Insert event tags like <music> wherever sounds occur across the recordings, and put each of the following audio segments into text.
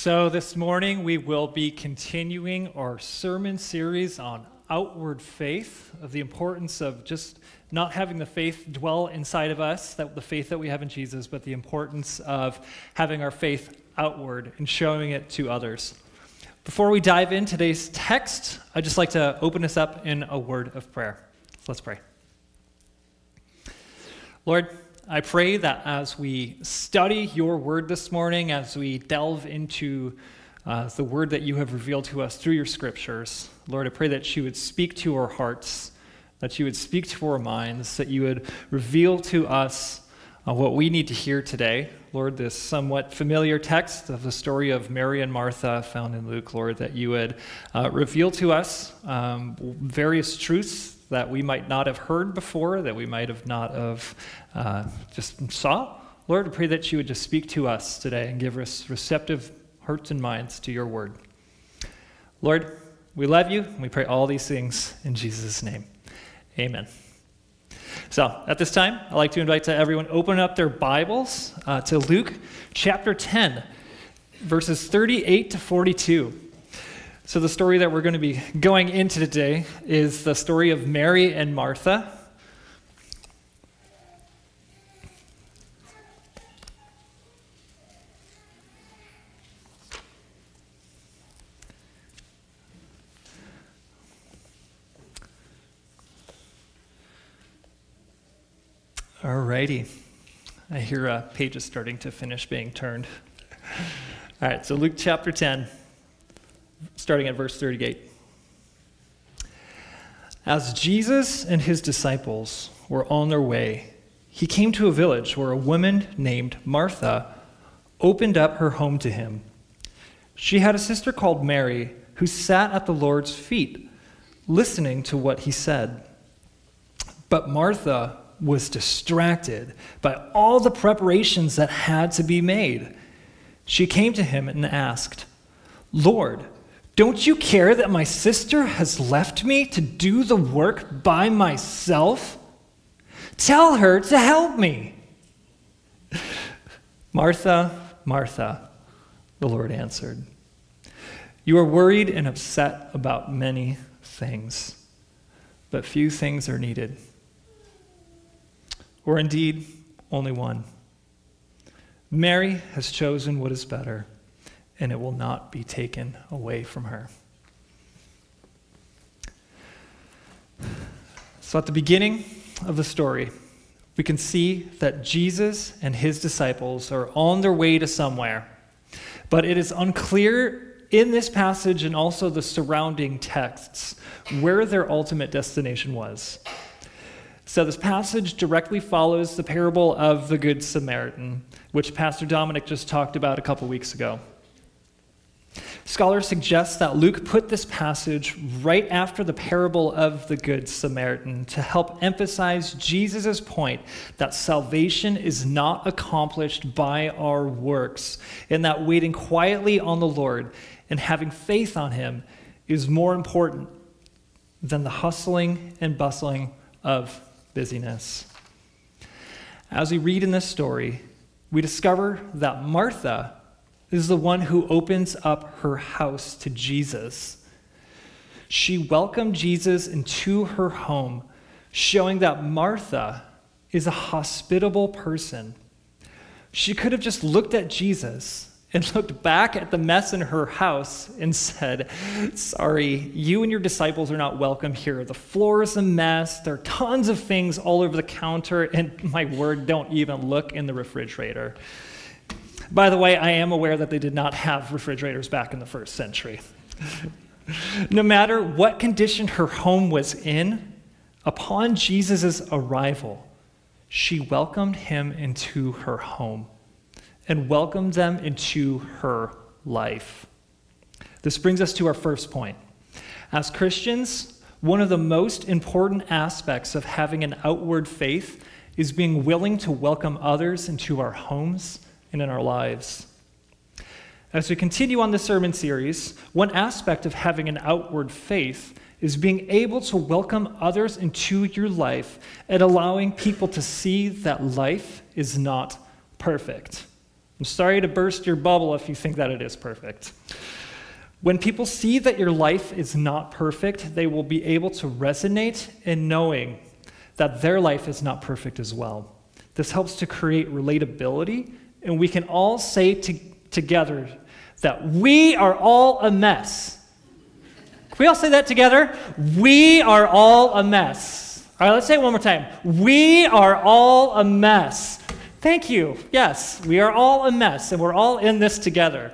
So, this morning we will be continuing our sermon series on outward faith, of the importance of just not having the faith dwell inside of us, that the faith that we have in Jesus, but the importance of having our faith outward and showing it to others. Before we dive in today's text, I'd just like to open us up in a word of prayer. Let's pray. Lord, I pray that as we study your word this morning, as we delve into uh, the word that you have revealed to us through your scriptures, Lord, I pray that you would speak to our hearts, that you would speak to our minds, that you would reveal to us uh, what we need to hear today. Lord, this somewhat familiar text of the story of Mary and Martha found in Luke, Lord, that you would uh, reveal to us um, various truths that we might not have heard before, that we might have not have uh, just saw. Lord, I pray that you would just speak to us today and give us receptive hearts and minds to your word. Lord, we love you, and we pray all these things in Jesus' name. Amen. So, at this time, I'd like to invite to everyone open up their Bibles uh, to Luke chapter 10, verses 38 to 42. So, the story that we're going to be going into today is the story of Mary and Martha. Alrighty. I hear uh, pages starting to finish being turned. All right, so Luke chapter 10 starting at verse 38. As Jesus and his disciples were on their way, he came to a village where a woman named Martha opened up her home to him. She had a sister called Mary who sat at the Lord's feet, listening to what he said. But Martha was distracted by all the preparations that had to be made. She came to him and asked, Lord, don't you care that my sister has left me to do the work by myself? Tell her to help me. <laughs> Martha, Martha, the Lord answered, You are worried and upset about many things, but few things are needed. Or indeed, only one. Mary has chosen what is better and it will not be taken away from her. So, at the beginning of the story, we can see that Jesus and his disciples are on their way to somewhere. But it is unclear in this passage and also the surrounding texts where their ultimate destination was. So, this passage directly follows the parable of the Good Samaritan, which Pastor Dominic just talked about a couple weeks ago. Scholars suggest that Luke put this passage right after the parable of the Good Samaritan to help emphasize Jesus' point that salvation is not accomplished by our works, and that waiting quietly on the Lord and having faith on Him is more important than the hustling and bustling of busyness. As we read in this story, we discover that Martha is the one who opens up her house to Jesus. She welcomed Jesus into her home, showing that Martha is a hospitable person. She could have just looked at Jesus and <laughs> looked back at the mess in her house and said, Sorry, you and your disciples are not welcome here. The floor is a mess. There are tons of things all over the counter, and my word, don't even look in the refrigerator. By the way, I am aware that they did not have refrigerators back in the first century. <laughs> no matter what condition her home was in, upon Jesus' arrival, she welcomed him into her home and welcomed them into her life. This brings us to our first point. As Christians, one of the most important aspects of having an outward faith is being willing to welcome others into our homes and in our lives. As we continue on the sermon series, one aspect of having an outward faith is being able to welcome others into your life and allowing people to see that life is not perfect. I'm sorry to burst your bubble if you think that it is perfect. When people see that your life is not perfect, they will be able to resonate in knowing that their life is not perfect as well. This helps to create relatability, and we can all say to, together that we are all a mess. Can we all say that together? We are all a mess. All right, let's say it one more time. We are all a mess. Thank you. Yes, we are all a mess, and we're all in this together.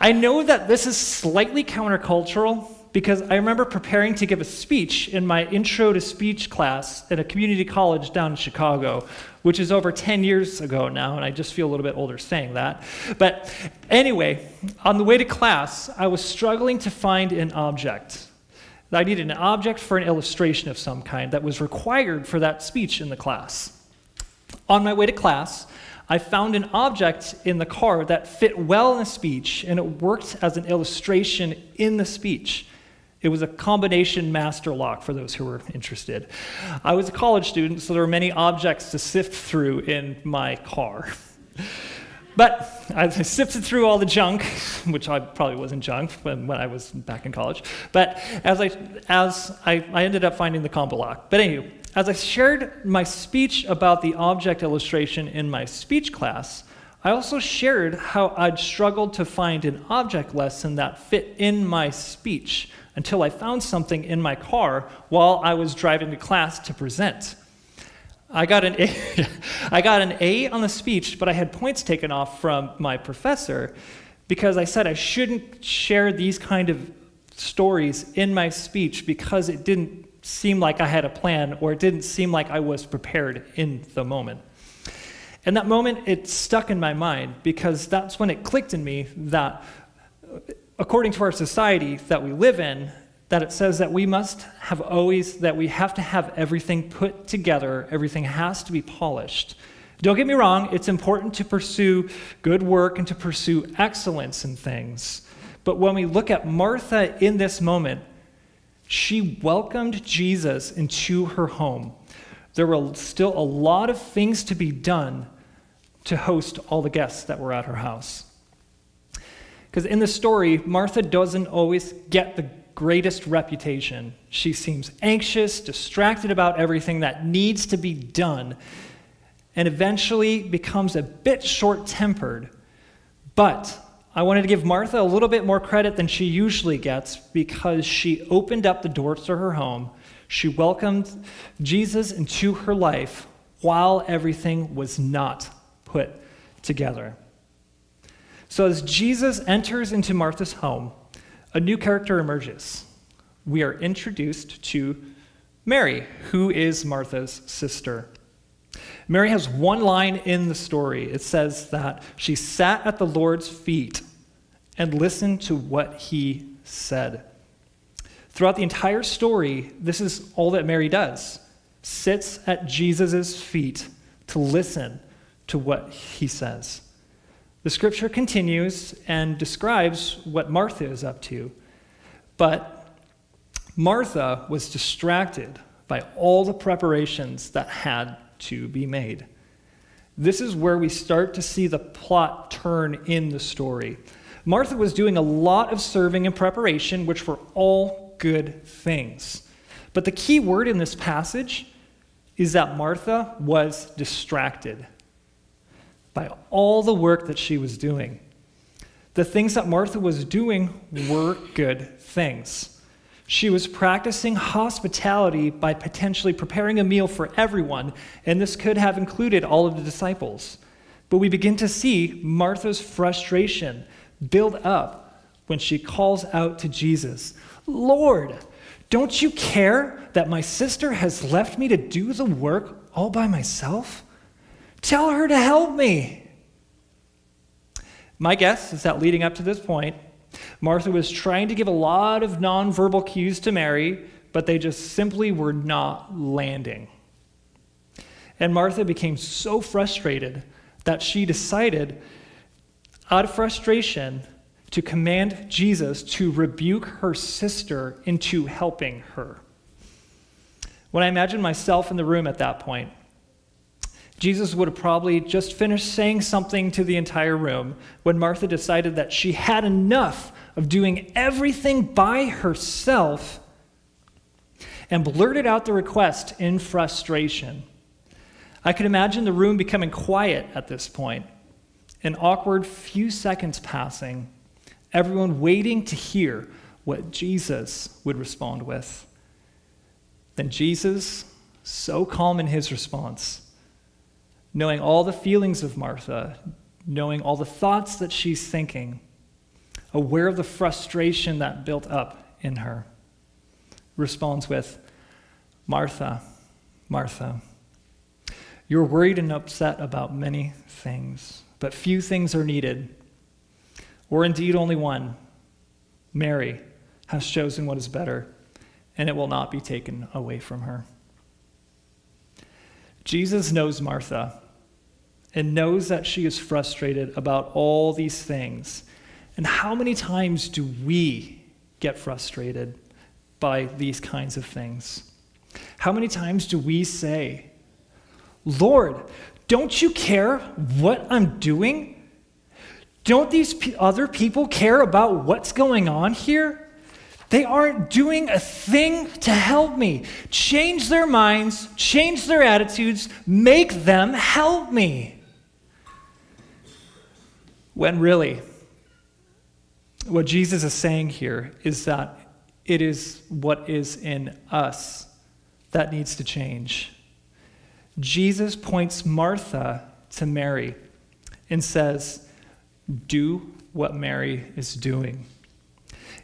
I know that this is slightly countercultural because I remember preparing to give a speech in my intro to speech class at a community college down in Chicago, which is over 10 years ago now, and I just feel a little bit older saying that. But anyway, on the way to class, I was struggling to find an object. I needed an object for an illustration of some kind that was required for that speech in the class. On my way to class, I found an object in the car that fit well in the speech, and it worked as an illustration in the speech. It was a combination master lock for those who were interested. I was a college student, so there were many objects to sift through in my car. But I <laughs> sifted through all the junk, <laughs> which I probably wasn't junk when, when I was back in college. But as I, as I, I ended up finding the combo lock. But anyway, as I shared my speech about the object illustration in my speech class, I also shared how I'd struggled to find an object lesson that fit in my speech until I found something in my car while I was driving to class to present. I got an A, <laughs> I got an A on the speech, but I had points taken off from my professor because I said I shouldn't share these kind of stories in my speech because it didn't seem like I had a plan or it didn't seem like I was prepared in the moment. And that moment, it stuck in my mind because that's when it clicked in me that according to our society that we live in, that it says that we must have always, that we have to have everything put together, everything has to be polished. Don't get me wrong, it's important to pursue good work and to pursue excellence in things. But when we look at Martha in this moment, she welcomed Jesus into her home. There were still a lot of things to be done to host all the guests that were at her house. Because in the story, Martha doesn't always get the greatest reputation. She seems anxious, distracted about everything that needs to be done, and eventually becomes a bit short tempered. But I wanted to give Martha a little bit more credit than she usually gets because she opened up the doors to her home. She welcomed Jesus into her life while everything was not put together. So, as Jesus enters into Martha's home, a new character emerges. We are introduced to Mary, who is Martha's sister. Mary has one line in the story. It says that she sat at the Lord's feet and listened to what he said. Throughout the entire story, this is all that Mary does sits at Jesus' feet to listen to what he says. The scripture continues and describes what Martha is up to. But Martha was distracted by all the preparations that had to be made. This is where we start to see the plot turn in the story. Martha was doing a lot of serving and preparation, which were all good things. But the key word in this passage is that Martha was distracted by all the work that she was doing. The things that Martha was doing were good things. She was practicing hospitality by potentially preparing a meal for everyone, and this could have included all of the disciples. But we begin to see Martha's frustration build up when she calls out to Jesus Lord, don't you care that my sister has left me to do the work all by myself? Tell her to help me. My guess is that leading up to this point, Martha was trying to give a lot of nonverbal cues to Mary, but they just simply were not landing. And Martha became so frustrated that she decided, out of frustration, to command Jesus to rebuke her sister into helping her. When I imagine myself in the room at that point, Jesus would have probably just finished saying something to the entire room when Martha decided that she had enough of doing everything by herself and blurted out the request in frustration. I could imagine the room becoming quiet at this point, an awkward few seconds passing, everyone waiting to hear what Jesus would respond with. Then Jesus, so calm in his response, knowing all the feelings of Martha, knowing all the thoughts that she's thinking, aware of the frustration that built up in her, responds with, Martha, Martha, you're worried and upset about many things, but few things are needed, or indeed only one. Mary has chosen what is better, and it will not be taken away from her. Jesus knows Martha and knows that she is frustrated about all these things. And how many times do we get frustrated by these kinds of things? How many times do we say, Lord, don't you care what I'm doing? Don't these other people care about what's going on here? They aren't doing a thing to help me. Change their minds, change their attitudes, make them help me. When really, what Jesus is saying here is that it is what is in us that needs to change. Jesus points Martha to Mary and says, Do what Mary is doing.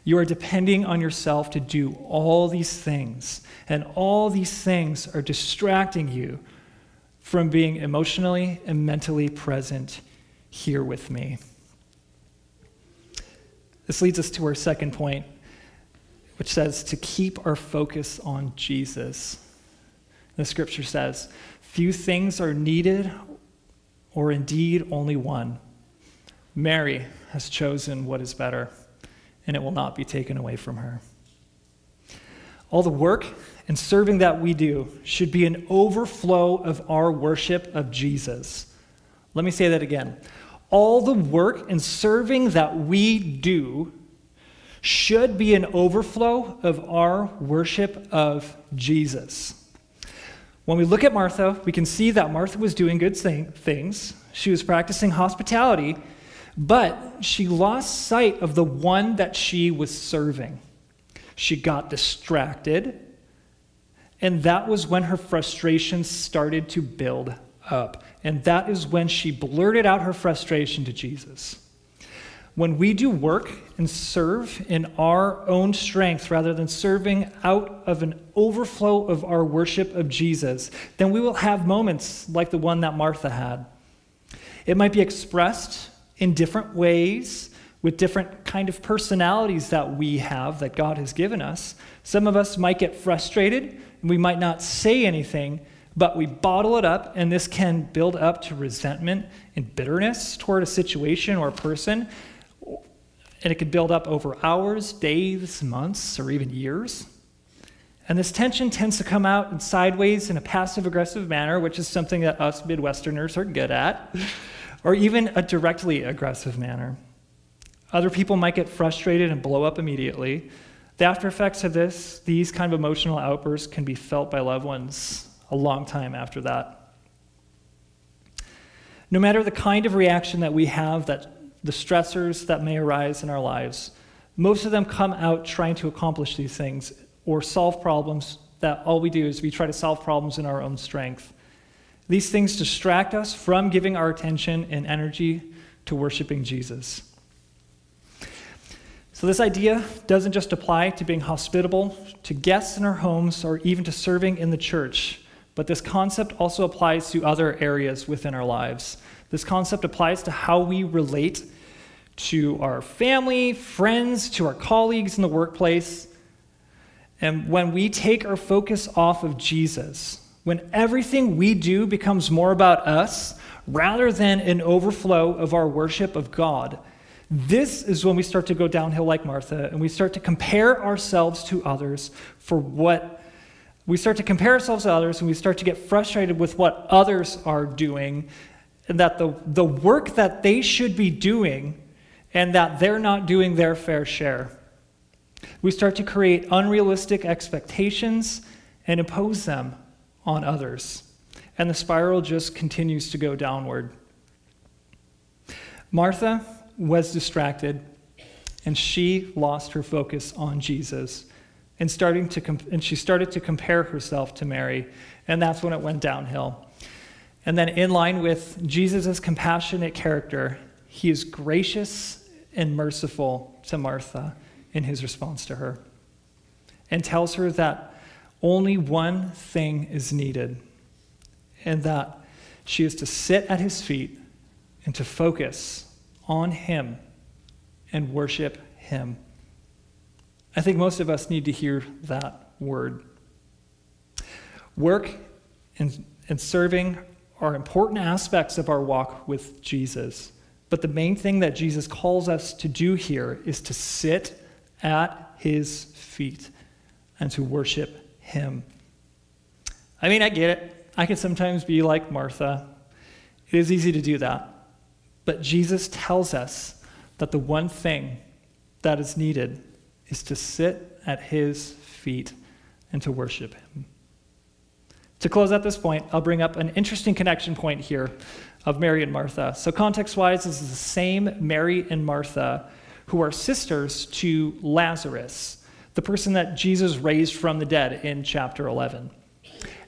You are depending on yourself to do all these things, and all these things are distracting you from being emotionally and mentally present here with me. This leads us to our second point, which says to keep our focus on Jesus. The scripture says, Few things are needed, or indeed only one. Mary has chosen what is better, and it will not be taken away from her. All the work and serving that we do should be an overflow of our worship of Jesus. Let me say that again. All the work and serving that we do should be an overflow of our worship of Jesus. When we look at Martha, we can see that Martha was doing good things. She was practicing hospitality, but she lost sight of the one that she was serving. She got distracted, and that was when her frustration started to build up. And that is when she blurted out her frustration to Jesus. When we do work and serve in our own strength rather than serving out of an overflow of our worship of Jesus, then we will have moments like the one that Martha had. It might be expressed in different ways with different kind of personalities that we have that God has given us. Some of us might get frustrated and we might not say anything, but we bottle it up, and this can build up to resentment and bitterness toward a situation or a person and it could build up over hours, days, months, or even years. And this tension tends to come out in sideways in a passive aggressive manner, which is something that us Midwesterners are good at, <laughs> or even a directly aggressive manner. Other people might get frustrated and blow up immediately. The after effects of this, these kind of emotional outbursts, can be felt by loved ones a long time after that. No matter the kind of reaction that we have that the stressors that may arise in our lives, most of them come out trying to accomplish these things or solve problems that all we do is we try to solve problems in our own strength. These things distract us from giving our attention and energy to worshiping Jesus. So, this idea doesn't just apply to being hospitable to guests in our homes or even to serving in the church, but this concept also applies to other areas within our lives. This concept applies to how we relate to our family, friends, to our colleagues in the workplace. And when we take our focus off of Jesus, when everything we do becomes more about us rather than an overflow of our worship of God, this is when we start to go downhill like Martha and we start to compare ourselves to others for what we start to compare ourselves to others and we start to get frustrated with what others are doing and that the, the work that they should be doing and that they're not doing their fair share. We start to create unrealistic expectations and impose them on others. And the spiral just continues to go downward. Martha was distracted and she lost her focus on Jesus and starting to and she started to compare herself to Mary and that's when it went downhill. And then in line with Jesus' compassionate character, he is gracious and merciful to Martha in his response to her and tells her that only one thing is needed and that she is to sit at his feet and to focus on him and worship him. I think most of us need to hear that word. Work and, and serving are important aspects of our walk with Jesus. But the main thing that Jesus calls us to do here is to sit at his feet and to worship him. I mean, I get it. I can sometimes be like Martha. It is easy to do that. But Jesus tells us that the one thing that is needed is to sit at his feet and to worship him. To close at this point, I'll bring up an interesting connection point here of Mary and Martha. So, context wise, this is the same Mary and Martha who are sisters to Lazarus, the person that Jesus raised from the dead in chapter 11.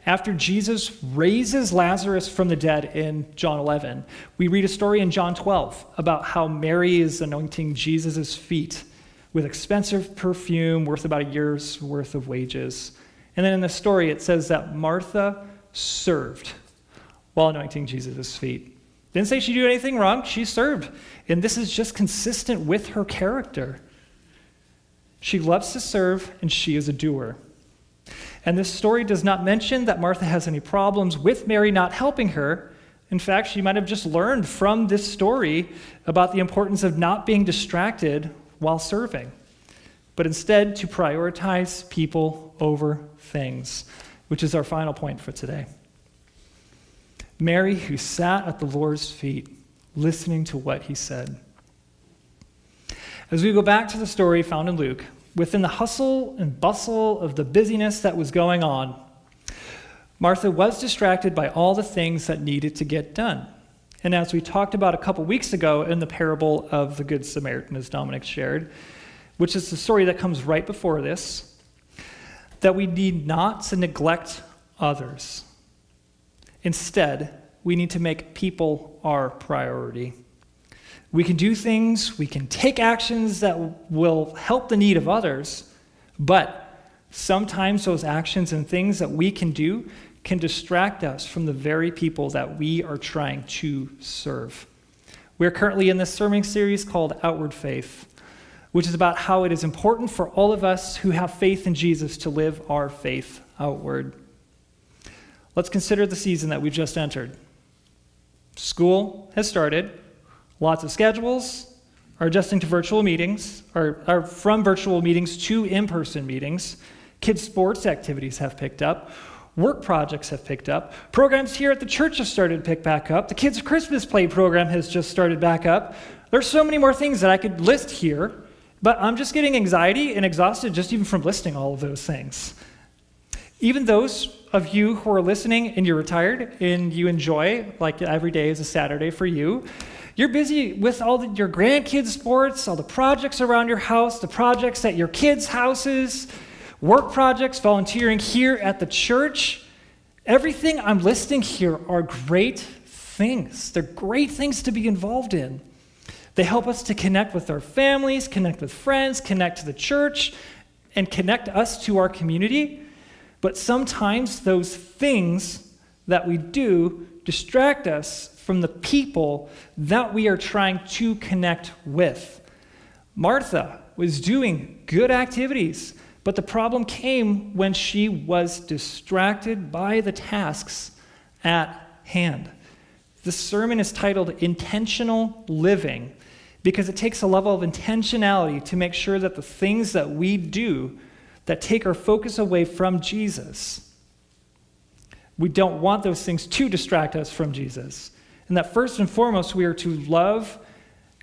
After Jesus raises Lazarus from the dead in John 11, we read a story in John 12 about how Mary is anointing Jesus' feet with expensive perfume worth about a year's worth of wages. And then in the story, it says that Martha served while anointing Jesus' feet. Didn't say she did anything wrong, she served. And this is just consistent with her character. She loves to serve, and she is a doer. And this story does not mention that Martha has any problems with Mary not helping her. In fact, she might have just learned from this story about the importance of not being distracted while serving, but instead to prioritize people over things, which is our final point for today. Mary, who sat at the Lord's feet, listening to what he said. As we go back to the story found in Luke, within the hustle and bustle of the busyness that was going on, Martha was distracted by all the things that needed to get done. And as we talked about a couple weeks ago in the parable of the Good Samaritan, as Dominic shared, which is the story that comes right before this, that we need not to neglect others. Instead, we need to make people our priority. We can do things, we can take actions that will help the need of others, but sometimes those actions and things that we can do can distract us from the very people that we are trying to serve. We're currently in this sermon series called Outward Faith, which is about how it is important for all of us who have faith in Jesus to live our faith outward. Let's consider the season that we've just entered. School has started, lots of schedules are adjusting to virtual meetings, or, or from virtual meetings to in person meetings. Kids' sports activities have picked up. Work projects have picked up. Programs here at the church have started to pick back up. The kids' Christmas play program has just started back up. There's so many more things that I could list here, but I'm just getting anxiety and exhausted just even from listing all of those things. Even those of you who are listening and you're retired and you enjoy, like every day is a Saturday for you, you're busy with all the, your grandkids' sports, all the projects around your house, the projects at your kids' houses work projects, volunteering here at the church. Everything I'm listing here are great things. They're great things to be involved in. They help us to connect with our families, connect with friends, connect to the church, and connect us to our community. But sometimes those things that we do distract us from the people that we are trying to connect with. Martha was doing good activities but the problem came when she was distracted by the tasks at hand. The sermon is titled Intentional Living because it takes a level of intentionality to make sure that the things that we do that take our focus away from Jesus We don't want those things to distract us from Jesus. And that first and foremost, we are to love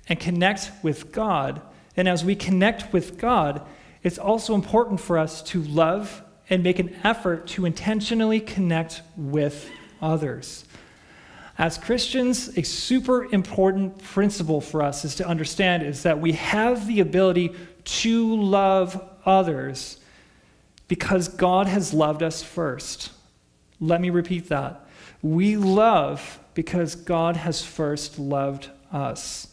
and connect with God. And as we connect with God, it's also important for us to love and make an effort to intentionally connect with others. As Christians, a super important principle for us is to understand is that we have the ability to love others because God has loved us first. Let me repeat that. We love because God has first loved us.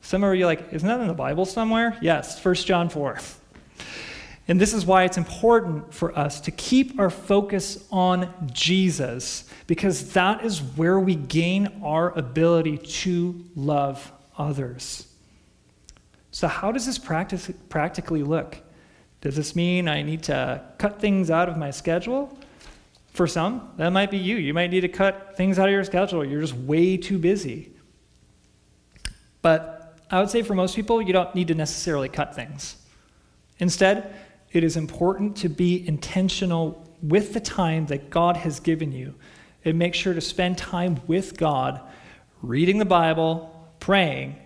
Some of you are like, isn't that in the Bible somewhere? Yes, 1 John 4. <laughs> And this is why it's important for us to keep our focus on Jesus, because that is where we gain our ability to love others. So, how does this practice, practically look? Does this mean I need to cut things out of my schedule? For some, that might be you. You might need to cut things out of your schedule. You're just way too busy. But I would say for most people, you don't need to necessarily cut things. Instead, it is important to be intentional with the time that God has given you and make sure to spend time with God, reading the Bible, praying.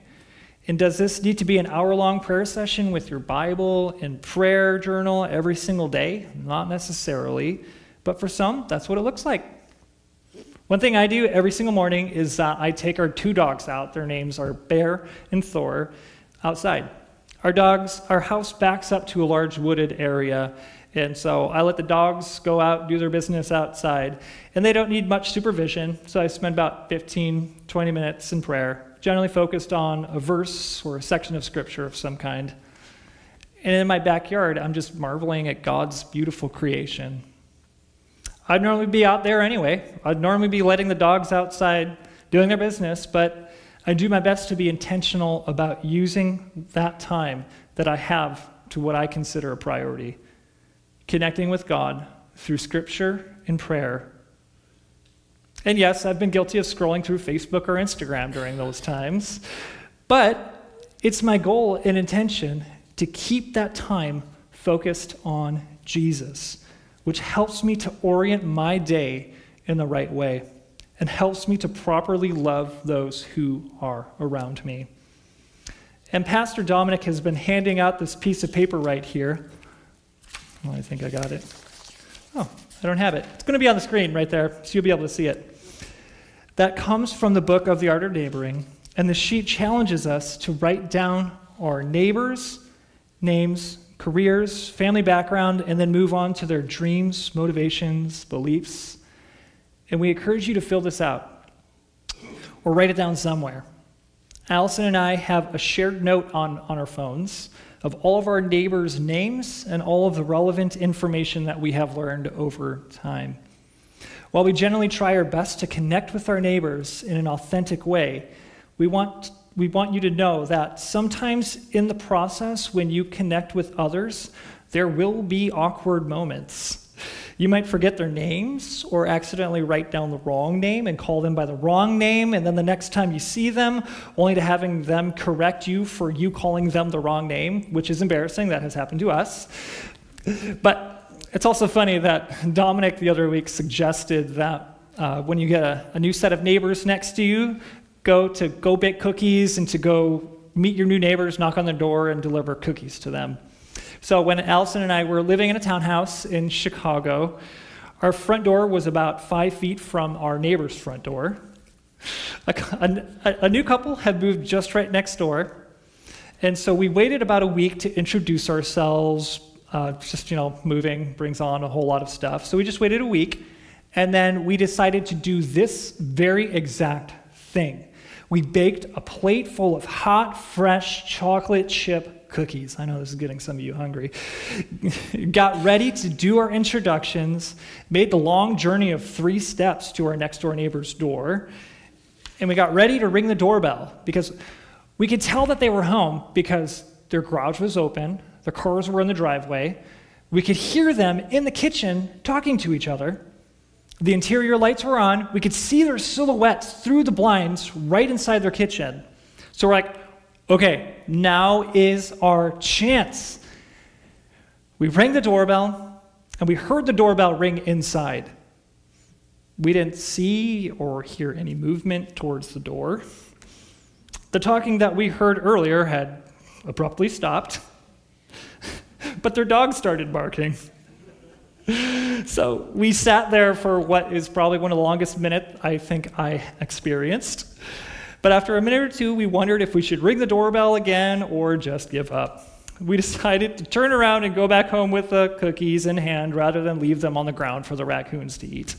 And does this need to be an hour long prayer session with your Bible and prayer journal every single day? Not necessarily, but for some, that's what it looks like. One thing I do every single morning is I take our two dogs out. Their names are Bear and Thor outside. Our dogs, our house backs up to a large wooded area, and so I let the dogs go out, do their business outside, and they don't need much supervision. So I spend about 15, 20 minutes in prayer, generally focused on a verse or a section of scripture of some kind. And in my backyard, I'm just marveling at God's beautiful creation. I'd normally be out there anyway. I'd normally be letting the dogs outside doing their business, but I do my best to be intentional about using that time that I have to what I consider a priority connecting with God through scripture and prayer. And yes, I've been guilty of scrolling through Facebook or Instagram during those times, but it's my goal and intention to keep that time focused on Jesus, which helps me to orient my day in the right way and helps me to properly love those who are around me. And Pastor Dominic has been handing out this piece of paper right here. Oh, I think I got it. Oh, I don't have it. It's going to be on the screen right there, so you'll be able to see it. That comes from the book of the Art of Neighboring, and the sheet challenges us to write down our neighbors' names, careers, family background, and then move on to their dreams, motivations, beliefs, and we encourage you to fill this out or write it down somewhere. Allison and I have a shared note on, on our phones of all of our neighbors' names and all of the relevant information that we have learned over time. While we generally try our best to connect with our neighbors in an authentic way, we want, we want you to know that sometimes in the process, when you connect with others, there will be awkward moments. You might forget their names or accidentally write down the wrong name and call them by the wrong name, and then the next time you see them, only to having them correct you for you calling them the wrong name, which is embarrassing. That has happened to us. But it's also funny that Dominic the other week suggested that uh, when you get a, a new set of neighbors next to you, go to go bake cookies and to go meet your new neighbors, knock on their door, and deliver cookies to them. So when Allison and I were living in a townhouse in Chicago, our front door was about five feet from our neighbor's front door. A, a, a, new couple had moved just right next door. And so we waited about a week to introduce ourselves. Uh, just, you know, moving brings on a whole lot of stuff. So we just waited a week. And then we decided to do this very exact thing. We baked a plate full of hot, fresh chocolate chip cookies. I know this is getting some of you hungry. <laughs> Got ready to do our introductions, made the long journey of three steps to our next door neighbor's door, and we got ready to ring the doorbell because we could tell that they were home because their garage was open, their cars were in the driveway. We could hear them in the kitchen talking to each other. The interior lights were on. We could see their silhouettes through the blinds right inside their kitchen. So we're like, Okay, now is our chance. We rang the doorbell, and we heard the doorbell ring inside. We didn't see or hear any movement towards the door. The talking that we heard earlier had abruptly stopped, <laughs> but their dog started barking. <laughs> So we sat there for what is probably one of the longest minutes I think I experienced. But after a minute or two, we wondered if we should ring the doorbell again or just give up. We <laughs> decided to turn around and go back home with the cookies in hand rather than leave them on the ground for the raccoons to eat.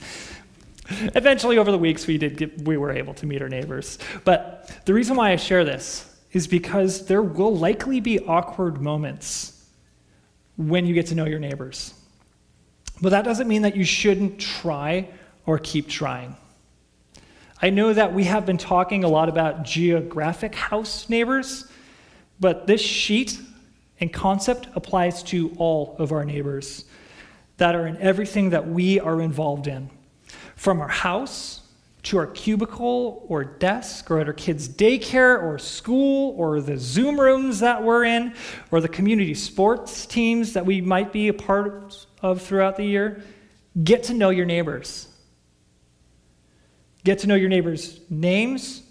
<laughs> Eventually, over the weeks, we, did get, we were able to meet our neighbors. But the reason why I share this is because there will likely be awkward moments when you get to know your neighbors. But that doesn't mean that you shouldn't try or keep trying. I know that we have been talking a lot about geographic house neighbors, but this sheet and concept applies to all of our neighbors that are in everything that we are involved in. From our house to our cubicle or desk or at our kids' daycare or school or the Zoom rooms that we're in or the community sports teams that we might be a part of throughout the year, get to know your neighbors. Get to know your neighbors' names,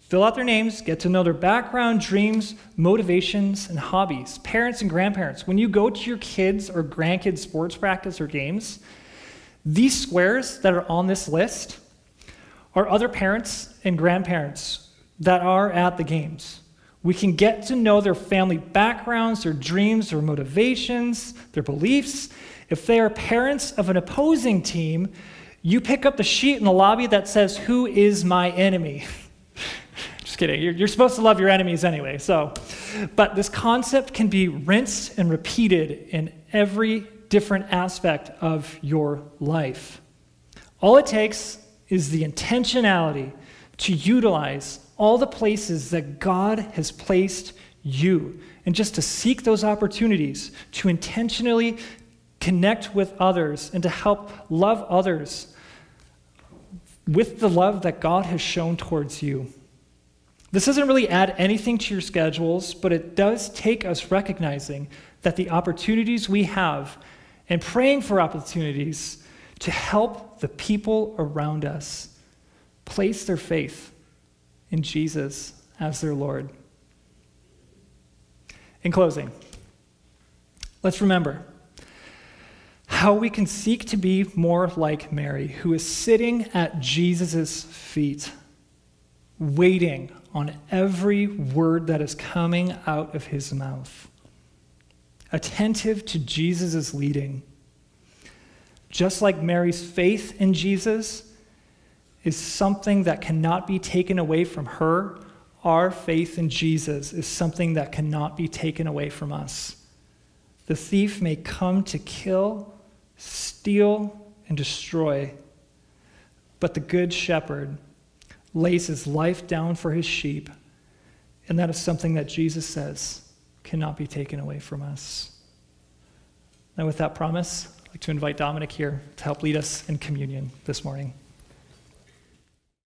fill out their names, get to know their background, dreams, motivations, and hobbies. Parents and grandparents, when you go to your kids' or grandkids' sports practice or games, these squares that are on this list are other parents and grandparents that are at the games. We can get to know their family backgrounds, their dreams, their motivations, their beliefs. If they are parents of an opposing team, you pick up the sheet in the lobby that says, Who is my enemy? <laughs> Just kidding. You're, you're, supposed to love your enemies anyway. So, but this concept can be rinsed and repeated in every different aspect of your life. All it takes is the intentionality to utilize all the places that God has placed you and just to seek those opportunities to intentionally connect with others and to help love others with the love that God has shown towards you. This doesn't really add anything to your schedules, but it does take us recognizing that the opportunities we have and praying for opportunities to help the people around us place their faith in Jesus as their Lord. In closing, let's remember how we can seek to be more like Mary, who is sitting at Jesus' feet, waiting on every word that is coming out of his mouth, attentive to Jesus' leading. Just like Mary's faith in Jesus is something that cannot be taken away from her, our faith in Jesus is something that cannot be taken away from us. The thief may come to kill, steal, and destroy, but the good shepherd lays his life down for his sheep, and that is something that Jesus says cannot be taken away from us. Now, with that promise, I'd like to invite Dominic here to help lead us in communion this morning.